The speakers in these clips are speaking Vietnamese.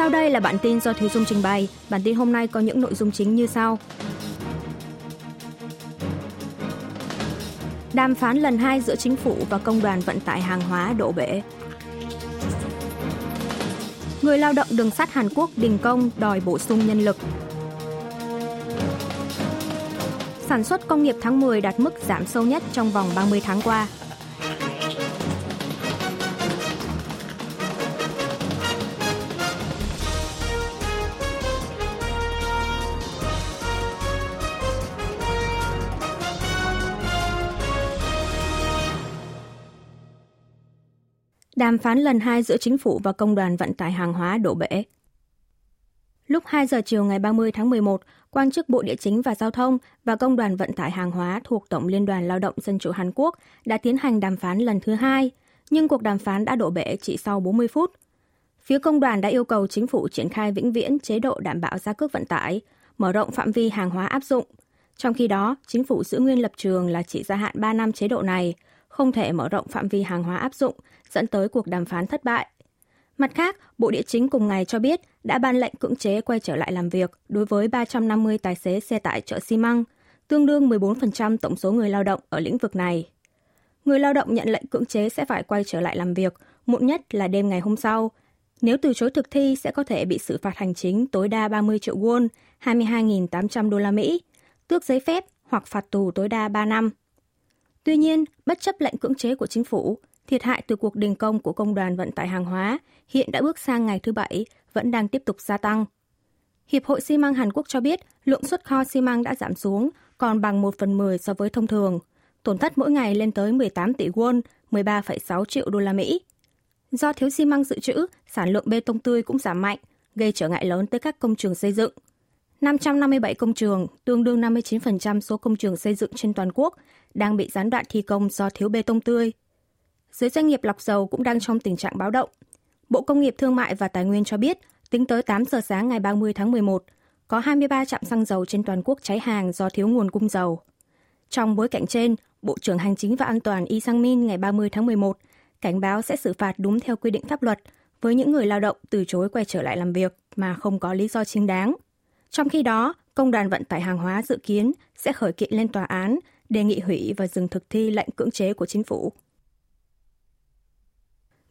Sau đây là bản tin do Thúy Dung trình bày. Bản tin hôm nay có những nội dung chính như sau. Đàm phán lần 2 giữa chính phủ và công đoàn vận tải hàng hóa đổ bể. Người lao động đường sắt Hàn Quốc đình công đòi bổ sung nhân lực. Sản xuất công nghiệp tháng 10 đạt mức giảm sâu nhất trong vòng 30 tháng qua. Đàm phán lần hai giữa chính phủ và công đoàn vận tải hàng hóa đổ bể. Lúc 2 giờ chiều ngày 30 tháng 11, quan chức Bộ Địa chính và Giao thông và Công đoàn Vận tải Hàng hóa thuộc Tổng Liên đoàn Lao động Dân chủ Hàn Quốc đã tiến hành đàm phán lần thứ hai, nhưng cuộc đàm phán đã đổ bể chỉ sau 40 phút. Phía công đoàn đã yêu cầu chính phủ triển khai vĩnh viễn chế độ đảm bảo giá cước vận tải, mở rộng phạm vi hàng hóa áp dụng. Trong khi đó, chính phủ giữ nguyên lập trường là chỉ gia hạn 3 năm chế độ này, không thể mở rộng phạm vi hàng hóa áp dụng, dẫn tới cuộc đàm phán thất bại. Mặt khác, Bộ Địa chính cùng ngày cho biết đã ban lệnh cưỡng chế quay trở lại làm việc đối với 350 tài xế xe tải chở xi măng, tương đương 14% tổng số người lao động ở lĩnh vực này. Người lao động nhận lệnh cưỡng chế sẽ phải quay trở lại làm việc, muộn nhất là đêm ngày hôm sau. Nếu từ chối thực thi sẽ có thể bị xử phạt hành chính tối đa 30 triệu won, 22.800 đô la Mỹ, tước giấy phép hoặc phạt tù tối đa 3 năm. Tuy nhiên, bất chấp lệnh cưỡng chế của chính phủ, thiệt hại từ cuộc đình công của công đoàn vận tải hàng hóa hiện đã bước sang ngày thứ Bảy, vẫn đang tiếp tục gia tăng. Hiệp hội xi măng Hàn Quốc cho biết lượng xuất kho xi măng đã giảm xuống, còn bằng 1 phần 10 so với thông thường. Tổn thất mỗi ngày lên tới 18 tỷ won, 13,6 triệu đô la Mỹ. Do thiếu xi măng dự trữ, sản lượng bê tông tươi cũng giảm mạnh, gây trở ngại lớn tới các công trường xây dựng. 557 công trường, tương đương 59% số công trường xây dựng trên toàn quốc, đang bị gián đoạn thi công do thiếu bê tông tươi. Giới doanh nghiệp lọc dầu cũng đang trong tình trạng báo động. Bộ Công nghiệp Thương mại và Tài nguyên cho biết, tính tới 8 giờ sáng ngày 30 tháng 11, có 23 trạm xăng dầu trên toàn quốc cháy hàng do thiếu nguồn cung dầu. Trong bối cảnh trên, Bộ trưởng Hành chính và An toàn Y Sang Min ngày 30 tháng 11 cảnh báo sẽ xử phạt đúng theo quy định pháp luật với những người lao động từ chối quay trở lại làm việc mà không có lý do chính đáng. Trong khi đó, Công đoàn Vận tải Hàng hóa dự kiến sẽ khởi kiện lên tòa án đề nghị hủy và dừng thực thi lệnh cưỡng chế của chính phủ.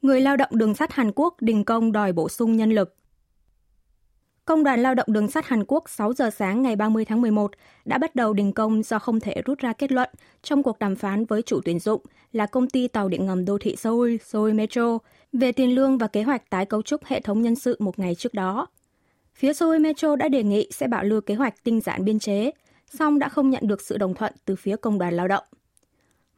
Người lao động đường sắt Hàn Quốc đình công đòi bổ sung nhân lực. Công đoàn lao động đường sắt Hàn Quốc 6 giờ sáng ngày 30 tháng 11 đã bắt đầu đình công do không thể rút ra kết luận trong cuộc đàm phán với chủ tuyển dụng là công ty tàu điện ngầm đô thị Seoul, Seoul Metro, về tiền lương và kế hoạch tái cấu trúc hệ thống nhân sự một ngày trước đó. Phía Seoul Metro đã đề nghị sẽ bảo lưu kế hoạch tinh giản biên chế, song đã không nhận được sự đồng thuận từ phía công đoàn lao động.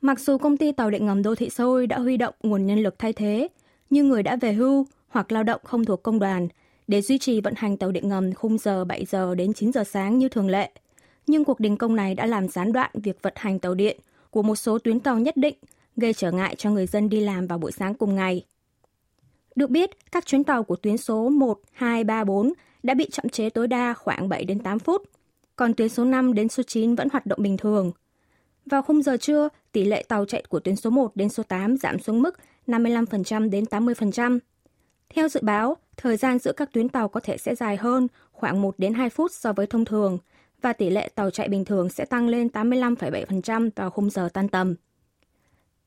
Mặc dù công ty tàu điện ngầm đô thị Seoul đã huy động nguồn nhân lực thay thế, như người đã về hưu hoặc lao động không thuộc công đoàn để duy trì vận hành tàu điện ngầm khung giờ 7 giờ đến 9 giờ sáng như thường lệ. Nhưng cuộc đình công này đã làm gián đoạn việc vận hành tàu điện của một số tuyến tàu nhất định, gây trở ngại cho người dân đi làm vào buổi sáng cùng ngày. Được biết, các chuyến tàu của tuyến số 1, 2, 3, 4 đã bị chậm chế tối đa khoảng 7 đến 8 phút, còn tuyến số 5 đến số 9 vẫn hoạt động bình thường. Vào khung giờ trưa, tỷ lệ tàu chạy của tuyến số 1 đến số 8 giảm xuống mức 55% đến 80%. Theo dự báo, thời gian giữa các tuyến tàu có thể sẽ dài hơn khoảng 1 đến 2 phút so với thông thường và tỷ lệ tàu chạy bình thường sẽ tăng lên 85,7% vào khung giờ tan tầm.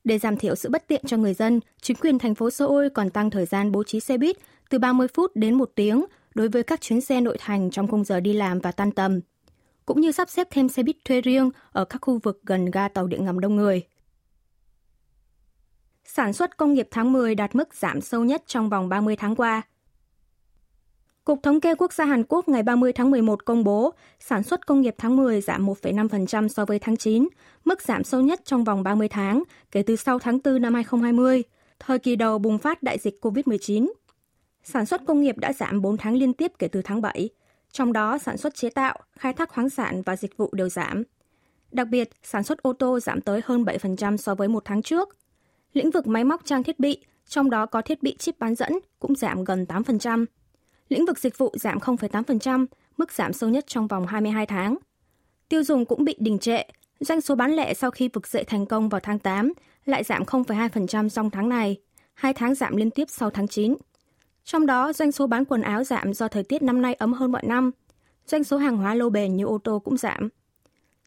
Để giảm thiểu sự bất tiện cho người dân, chính quyền thành phố Seoul còn tăng thời gian bố trí xe buýt từ 30 phút đến 1 tiếng đối với các chuyến xe nội thành trong khung giờ đi làm và tan tầm, cũng như sắp xếp thêm xe buýt thuê riêng ở các khu vực gần ga tàu điện ngầm đông người. Sản xuất công nghiệp tháng 10 đạt mức giảm sâu nhất trong vòng 30 tháng qua. Cục Thống kê Quốc gia Hàn Quốc ngày 30 tháng 11 công bố sản xuất công nghiệp tháng 10 giảm 1,5% so với tháng 9, mức giảm sâu nhất trong vòng 30 tháng kể từ sau tháng 4 năm 2020, thời kỳ đầu bùng phát đại dịch COVID-19. Sản xuất công nghiệp đã giảm 4 tháng liên tiếp kể từ tháng 7, trong đó sản xuất chế tạo, khai thác khoáng sản và dịch vụ đều giảm. Đặc biệt, sản xuất ô tô giảm tới hơn 7% so với một tháng trước. Lĩnh vực máy móc trang thiết bị, trong đó có thiết bị chip bán dẫn, cũng giảm gần 8%. Lĩnh vực dịch vụ giảm 0,8%, mức giảm sâu nhất trong vòng 22 tháng. Tiêu dùng cũng bị đình trệ, doanh số bán lẻ sau khi vực dậy thành công vào tháng 8 lại giảm 0,2% trong tháng này, hai tháng giảm liên tiếp sau tháng 9. Trong đó, doanh số bán quần áo giảm do thời tiết năm nay ấm hơn mọi năm. Doanh số hàng hóa lâu bền như ô tô cũng giảm.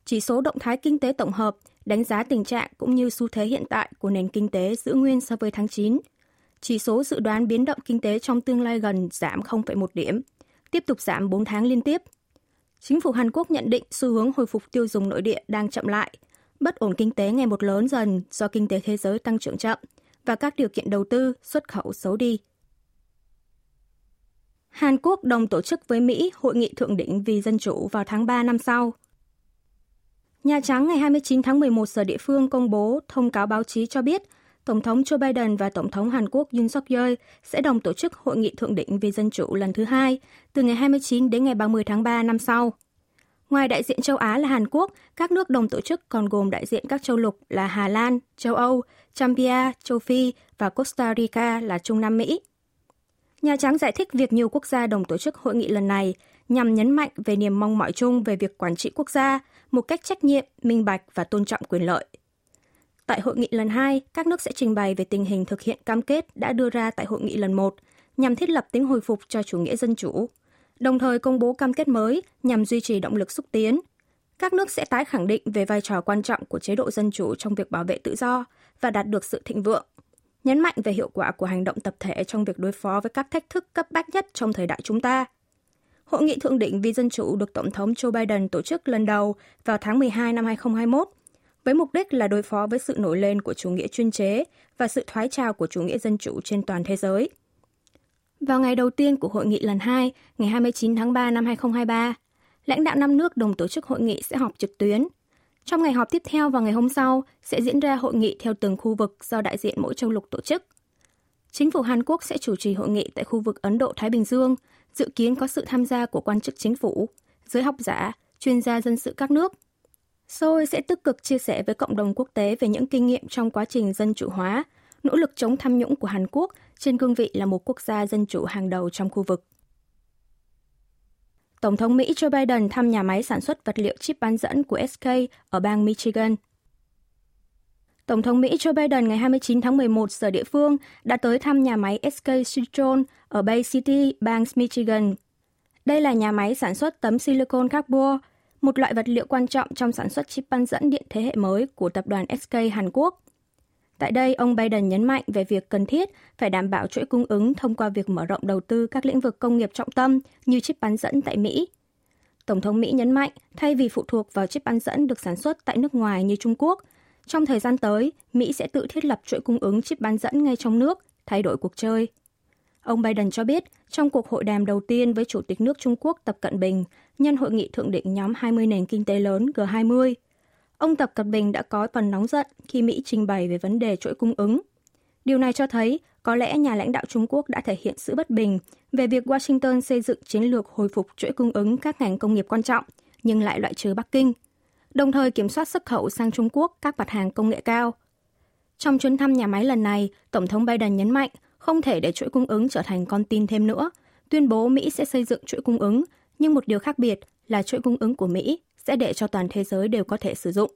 Chỉ số động thái kinh tế tổng hợp đánh giá tình trạng cũng như xu thế hiện tại của nền kinh tế giữ nguyên so với tháng 9. Chỉ số dự đoán biến động kinh tế trong tương lai gần giảm 0,1 điểm, tiếp tục giảm 4 tháng liên tiếp. Chính phủ Hàn Quốc nhận định xu hướng hồi phục tiêu dùng nội địa đang chậm lại, bất ổn kinh tế ngày một lớn dần do kinh tế thế giới tăng trưởng chậm và các điều kiện đầu tư, xuất khẩu xấu đi. Hàn Quốc đồng tổ chức với Mỹ hội nghị thượng đỉnh vì dân chủ vào tháng 3 năm sau. Nhà Trắng ngày 29 tháng 11 giờ địa phương công bố thông cáo báo chí cho biết Tổng thống Joe Biden và Tổng thống Hàn Quốc Yoon suk yeol sẽ đồng tổ chức hội nghị thượng đỉnh vì dân chủ lần thứ hai từ ngày 29 đến ngày 30 tháng 3 năm sau. Ngoài đại diện châu Á là Hàn Quốc, các nước đồng tổ chức còn gồm đại diện các châu lục là Hà Lan, châu Âu, Zambia, châu Phi và Costa Rica là Trung Nam Mỹ. Nhà Trắng giải thích việc nhiều quốc gia đồng tổ chức hội nghị lần này nhằm nhấn mạnh về niềm mong mỏi chung về việc quản trị quốc gia một cách trách nhiệm, minh bạch và tôn trọng quyền lợi. Tại hội nghị lần 2, các nước sẽ trình bày về tình hình thực hiện cam kết đã đưa ra tại hội nghị lần 1 nhằm thiết lập tính hồi phục cho chủ nghĩa dân chủ, đồng thời công bố cam kết mới nhằm duy trì động lực xúc tiến. Các nước sẽ tái khẳng định về vai trò quan trọng của chế độ dân chủ trong việc bảo vệ tự do và đạt được sự thịnh vượng, nhấn mạnh về hiệu quả của hành động tập thể trong việc đối phó với các thách thức cấp bách nhất trong thời đại chúng ta. Hội nghị thượng đỉnh vì dân chủ được Tổng thống Joe Biden tổ chức lần đầu vào tháng 12 năm 2021 với mục đích là đối phó với sự nổi lên của chủ nghĩa chuyên chế và sự thoái trào của chủ nghĩa dân chủ trên toàn thế giới. Vào ngày đầu tiên của hội nghị lần 2, ngày 29 tháng 3 năm 2023, lãnh đạo năm nước đồng tổ chức hội nghị sẽ họp trực tuyến. Trong ngày họp tiếp theo và ngày hôm sau sẽ diễn ra hội nghị theo từng khu vực do đại diện mỗi châu lục tổ chức. Chính phủ Hàn Quốc sẽ chủ trì hội nghị tại khu vực Ấn Độ-Thái Bình Dương, dự kiến có sự tham gia của quan chức chính phủ, giới học giả, chuyên gia dân sự các nước – Seoul sẽ tích cực chia sẻ với cộng đồng quốc tế về những kinh nghiệm trong quá trình dân chủ hóa, nỗ lực chống tham nhũng của Hàn Quốc trên cương vị là một quốc gia dân chủ hàng đầu trong khu vực. Tổng thống Mỹ Joe Biden thăm nhà máy sản xuất vật liệu chip bán dẫn của SK ở bang Michigan. Tổng thống Mỹ Joe Biden ngày 29 tháng 11 giờ địa phương đã tới thăm nhà máy SK Citron ở Bay City, bang Michigan. Đây là nhà máy sản xuất tấm silicon carbon một loại vật liệu quan trọng trong sản xuất chip bán dẫn điện thế hệ mới của tập đoàn SK Hàn Quốc. Tại đây, ông Biden nhấn mạnh về việc cần thiết phải đảm bảo chuỗi cung ứng thông qua việc mở rộng đầu tư các lĩnh vực công nghiệp trọng tâm như chip bán dẫn tại Mỹ. Tổng thống Mỹ nhấn mạnh, thay vì phụ thuộc vào chip bán dẫn được sản xuất tại nước ngoài như Trung Quốc, trong thời gian tới, Mỹ sẽ tự thiết lập chuỗi cung ứng chip bán dẫn ngay trong nước, thay đổi cuộc chơi. Ông Biden cho biết, trong cuộc hội đàm đầu tiên với Chủ tịch nước Trung Quốc Tập Cận Bình, nhân hội nghị thượng đỉnh nhóm 20 nền kinh tế lớn G20, ông Tập Cận Bình đã có phần nóng giận khi Mỹ trình bày về vấn đề chuỗi cung ứng. Điều này cho thấy có lẽ nhà lãnh đạo Trung Quốc đã thể hiện sự bất bình về việc Washington xây dựng chiến lược hồi phục chuỗi cung ứng các ngành công nghiệp quan trọng, nhưng lại loại trừ Bắc Kinh, đồng thời kiểm soát xuất khẩu sang Trung Quốc các mặt hàng công nghệ cao. Trong chuyến thăm nhà máy lần này, Tổng thống Biden nhấn mạnh không thể để chuỗi cung ứng trở thành con tin thêm nữa, tuyên bố Mỹ sẽ xây dựng chuỗi cung ứng, nhưng một điều khác biệt là chuỗi cung ứng của Mỹ sẽ để cho toàn thế giới đều có thể sử dụng.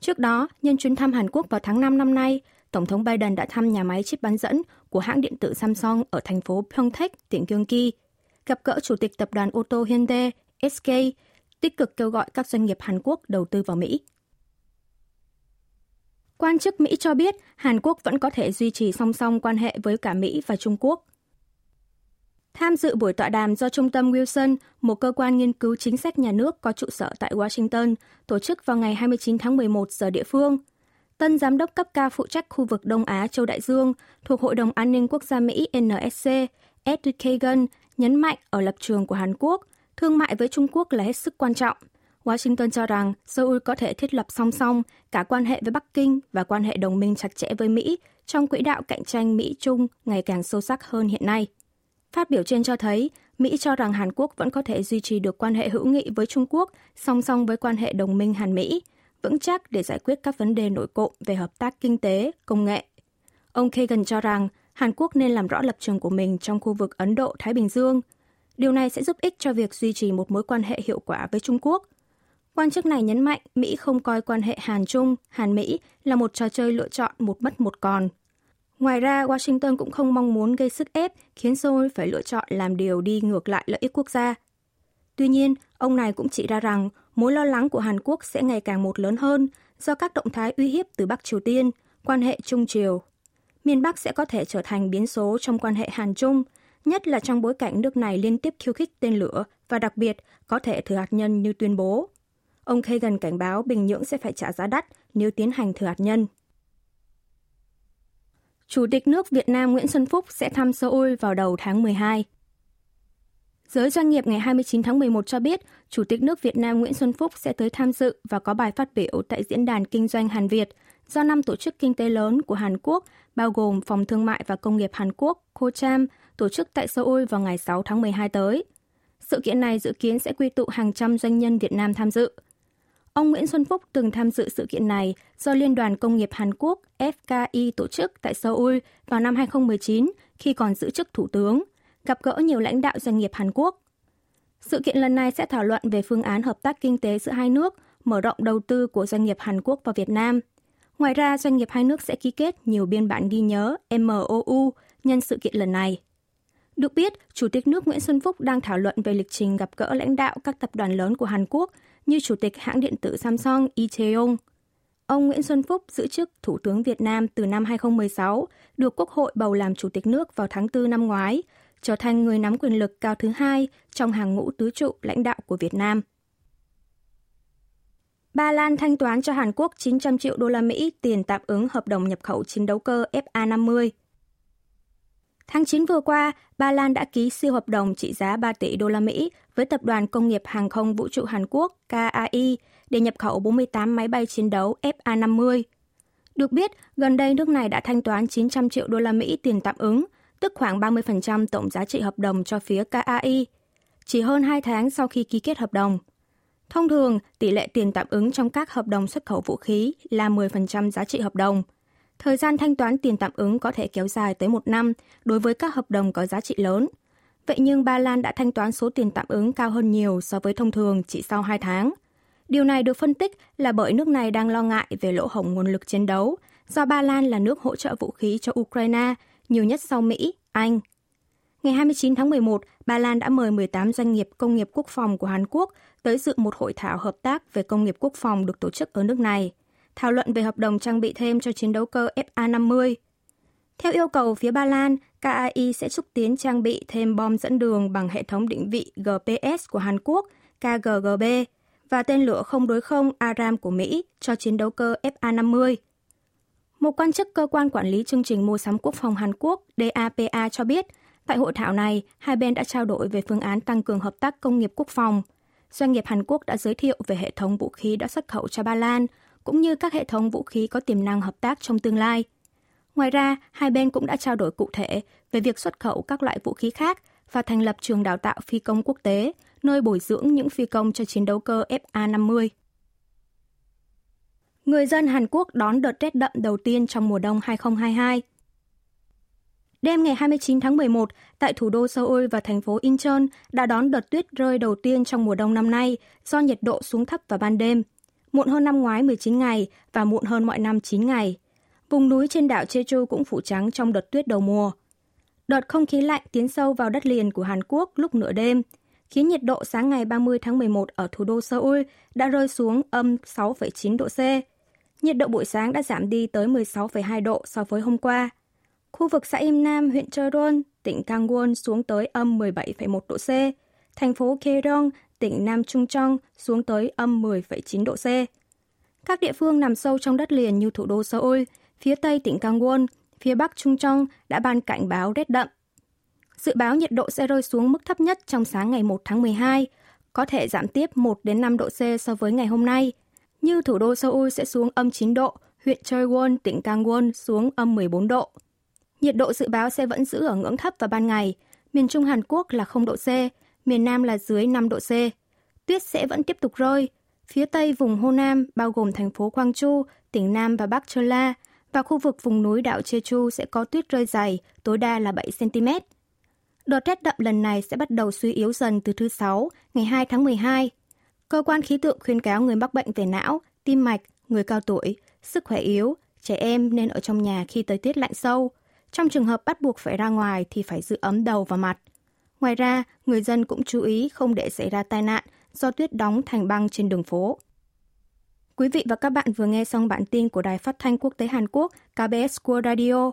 Trước đó, nhân chuyến thăm Hàn Quốc vào tháng 5 năm nay, Tổng thống Biden đã thăm nhà máy chip bán dẫn của hãng điện tử Samsung ở thành phố Pyeongtaek, tỉnh Gyeonggi, gặp gỡ Chủ tịch Tập đoàn ô tô Hyundai, SK, tích cực kêu gọi các doanh nghiệp Hàn Quốc đầu tư vào Mỹ. Quan chức Mỹ cho biết Hàn Quốc vẫn có thể duy trì song song quan hệ với cả Mỹ và Trung Quốc. Tham dự buổi tọa đàm do Trung tâm Wilson, một cơ quan nghiên cứu chính sách nhà nước có trụ sở tại Washington, tổ chức vào ngày 29 tháng 11 giờ địa phương. Tân giám đốc cấp cao phụ trách khu vực Đông Á Châu Đại Dương thuộc Hội đồng An ninh Quốc gia Mỹ NSC, Ed Kagan, nhấn mạnh ở lập trường của Hàn Quốc, thương mại với Trung Quốc là hết sức quan trọng – Washington cho rằng Seoul có thể thiết lập song song cả quan hệ với Bắc Kinh và quan hệ đồng minh chặt chẽ với Mỹ trong quỹ đạo cạnh tranh Mỹ-Trung ngày càng sâu sắc hơn hiện nay. Phát biểu trên cho thấy, Mỹ cho rằng Hàn Quốc vẫn có thể duy trì được quan hệ hữu nghị với Trung Quốc song song với quan hệ đồng minh Hàn-Mỹ, vững chắc để giải quyết các vấn đề nổi cộm về hợp tác kinh tế, công nghệ. Ông Kagan cho rằng Hàn Quốc nên làm rõ lập trường của mình trong khu vực Ấn Độ-Thái Bình Dương. Điều này sẽ giúp ích cho việc duy trì một mối quan hệ hiệu quả với Trung Quốc – Quan chức này nhấn mạnh Mỹ không coi quan hệ Hàn-Trung, Hàn-Mỹ là một trò chơi lựa chọn một mất một còn. Ngoài ra, Washington cũng không mong muốn gây sức ép khiến Seoul phải lựa chọn làm điều đi ngược lại lợi ích quốc gia. Tuy nhiên, ông này cũng chỉ ra rằng mối lo lắng của Hàn Quốc sẽ ngày càng một lớn hơn do các động thái uy hiếp từ Bắc Triều Tiên, quan hệ Trung Triều. Miền Bắc sẽ có thể trở thành biến số trong quan hệ Hàn Trung, nhất là trong bối cảnh nước này liên tiếp khiêu khích tên lửa và đặc biệt có thể thử hạt nhân như tuyên bố. Ông Kagan cảnh báo Bình Nhưỡng sẽ phải trả giá đắt nếu tiến hành thử hạt nhân. Chủ tịch nước Việt Nam Nguyễn Xuân Phúc sẽ thăm Seoul vào đầu tháng 12. Giới doanh nghiệp ngày 29 tháng 11 cho biết, Chủ tịch nước Việt Nam Nguyễn Xuân Phúc sẽ tới tham dự và có bài phát biểu tại Diễn đàn Kinh doanh Hàn Việt do năm tổ chức kinh tế lớn của Hàn Quốc, bao gồm Phòng Thương mại và Công nghiệp Hàn Quốc, KOCHAM, tổ chức tại Seoul vào ngày 6 tháng 12 tới. Sự kiện này dự kiến sẽ quy tụ hàng trăm doanh nhân Việt Nam tham dự. Ông Nguyễn Xuân Phúc từng tham dự sự kiện này do Liên đoàn Công nghiệp Hàn Quốc FKI tổ chức tại Seoul vào năm 2019 khi còn giữ chức thủ tướng, gặp gỡ nhiều lãnh đạo doanh nghiệp Hàn Quốc. Sự kiện lần này sẽ thảo luận về phương án hợp tác kinh tế giữa hai nước, mở rộng đầu tư của doanh nghiệp Hàn Quốc vào Việt Nam. Ngoài ra, doanh nghiệp hai nước sẽ ký kết nhiều biên bản ghi nhớ MOU nhân sự kiện lần này. Được biết, Chủ tịch nước Nguyễn Xuân Phúc đang thảo luận về lịch trình gặp gỡ lãnh đạo các tập đoàn lớn của Hàn Quốc như Chủ tịch hãng điện tử Samsung Lee Ông Nguyễn Xuân Phúc giữ chức Thủ tướng Việt Nam từ năm 2016, được Quốc hội bầu làm Chủ tịch nước vào tháng 4 năm ngoái, trở thành người nắm quyền lực cao thứ hai trong hàng ngũ tứ trụ lãnh đạo của Việt Nam. Ba Lan thanh toán cho Hàn Quốc 900 triệu đô la Mỹ tiền tạm ứng hợp đồng nhập khẩu chiến đấu cơ FA-50. Tháng 9 vừa qua, Ba Lan đã ký siêu hợp đồng trị giá 3 tỷ đô la Mỹ với Tập đoàn Công nghiệp Hàng không Vũ trụ Hàn Quốc KAI để nhập khẩu 48 máy bay chiến đấu FA-50. Được biết, gần đây nước này đã thanh toán 900 triệu đô la Mỹ tiền tạm ứng, tức khoảng 30% tổng giá trị hợp đồng cho phía KAI, chỉ hơn 2 tháng sau khi ký kết hợp đồng. Thông thường, tỷ lệ tiền tạm ứng trong các hợp đồng xuất khẩu vũ khí là 10% giá trị hợp đồng – Thời gian thanh toán tiền tạm ứng có thể kéo dài tới một năm đối với các hợp đồng có giá trị lớn. Vậy nhưng Ba Lan đã thanh toán số tiền tạm ứng cao hơn nhiều so với thông thường chỉ sau 2 tháng. Điều này được phân tích là bởi nước này đang lo ngại về lỗ hổng nguồn lực chiến đấu, do Ba Lan là nước hỗ trợ vũ khí cho Ukraine, nhiều nhất sau Mỹ, Anh. Ngày 29 tháng 11, Ba Lan đã mời 18 doanh nghiệp công nghiệp quốc phòng của Hàn Quốc tới dự một hội thảo hợp tác về công nghiệp quốc phòng được tổ chức ở nước này thảo luận về hợp đồng trang bị thêm cho chiến đấu cơ FA-50. Theo yêu cầu phía Ba Lan, KAI sẽ xúc tiến trang bị thêm bom dẫn đường bằng hệ thống định vị GPS của Hàn Quốc, KGGB, và tên lửa không đối không ARAM của Mỹ cho chiến đấu cơ FA-50. Một quan chức cơ quan quản lý chương trình mua sắm quốc phòng Hàn Quốc DAPA cho biết, tại hội thảo này, hai bên đã trao đổi về phương án tăng cường hợp tác công nghiệp quốc phòng. Doanh nghiệp Hàn Quốc đã giới thiệu về hệ thống vũ khí đã xuất khẩu cho Ba Lan, cũng như các hệ thống vũ khí có tiềm năng hợp tác trong tương lai. Ngoài ra, hai bên cũng đã trao đổi cụ thể về việc xuất khẩu các loại vũ khí khác và thành lập trường đào tạo phi công quốc tế, nơi bồi dưỡng những phi công cho chiến đấu cơ FA-50. Người dân Hàn Quốc đón đợt rét đậm đầu tiên trong mùa đông 2022. Đêm ngày 29 tháng 11, tại thủ đô Seoul và thành phố Incheon đã đón đợt tuyết rơi đầu tiên trong mùa đông năm nay do nhiệt độ xuống thấp vào ban đêm – muộn hơn năm ngoái 19 ngày và muộn hơn mọi năm 9 ngày. Vùng núi trên đảo Jeju cũng phủ trắng trong đợt tuyết đầu mùa. Đợt không khí lạnh tiến sâu vào đất liền của Hàn Quốc lúc nửa đêm, khiến nhiệt độ sáng ngày 30 tháng 11 ở thủ đô Seoul đã rơi xuống âm 6,9 độ C. Nhiệt độ buổi sáng đã giảm đi tới 16,2 độ so với hôm qua. Khu vực xã Im Nam, huyện Cheon, tỉnh Gangwon xuống tới âm 17,1 độ C. Thành phố Kaerong tỉnh Nam Trung Trong xuống tới âm 10,9 độ C. Các địa phương nằm sâu trong đất liền như thủ đô Seoul, phía tây tỉnh Gangwon, phía bắc Trung Trong đã ban cảnh báo rét đậm. Dự báo nhiệt độ sẽ rơi xuống mức thấp nhất trong sáng ngày 1 tháng 12, có thể giảm tiếp 1 đến 5 độ C so với ngày hôm nay. Như thủ đô Seoul sẽ xuống âm 9 độ, huyện Choiwon, tỉnh Gangwon xuống âm 14 độ. Nhiệt độ dự báo sẽ vẫn giữ ở ngưỡng thấp vào ban ngày, miền Trung Hàn Quốc là 0 độ C, miền Nam là dưới 5 độ C. Tuyết sẽ vẫn tiếp tục rơi. Phía tây vùng Hồ Nam, bao gồm thành phố Quang Chu, tỉnh Nam và Bắc Chơ La, và khu vực vùng núi đảo Jeju sẽ có tuyết rơi dày, tối đa là 7 cm. Đợt rét đậm lần này sẽ bắt đầu suy yếu dần từ thứ Sáu, ngày 2 tháng 12. Cơ quan khí tượng khuyên cáo người mắc bệnh về não, tim mạch, người cao tuổi, sức khỏe yếu, trẻ em nên ở trong nhà khi thời tiết lạnh sâu. Trong trường hợp bắt buộc phải ra ngoài thì phải giữ ấm đầu và mặt. Ngoài ra, người dân cũng chú ý không để xảy ra tai nạn do tuyết đóng thành băng trên đường phố. Quý vị và các bạn vừa nghe xong bản tin của Đài Phát thanh Quốc tế Hàn Quốc KBS World Radio.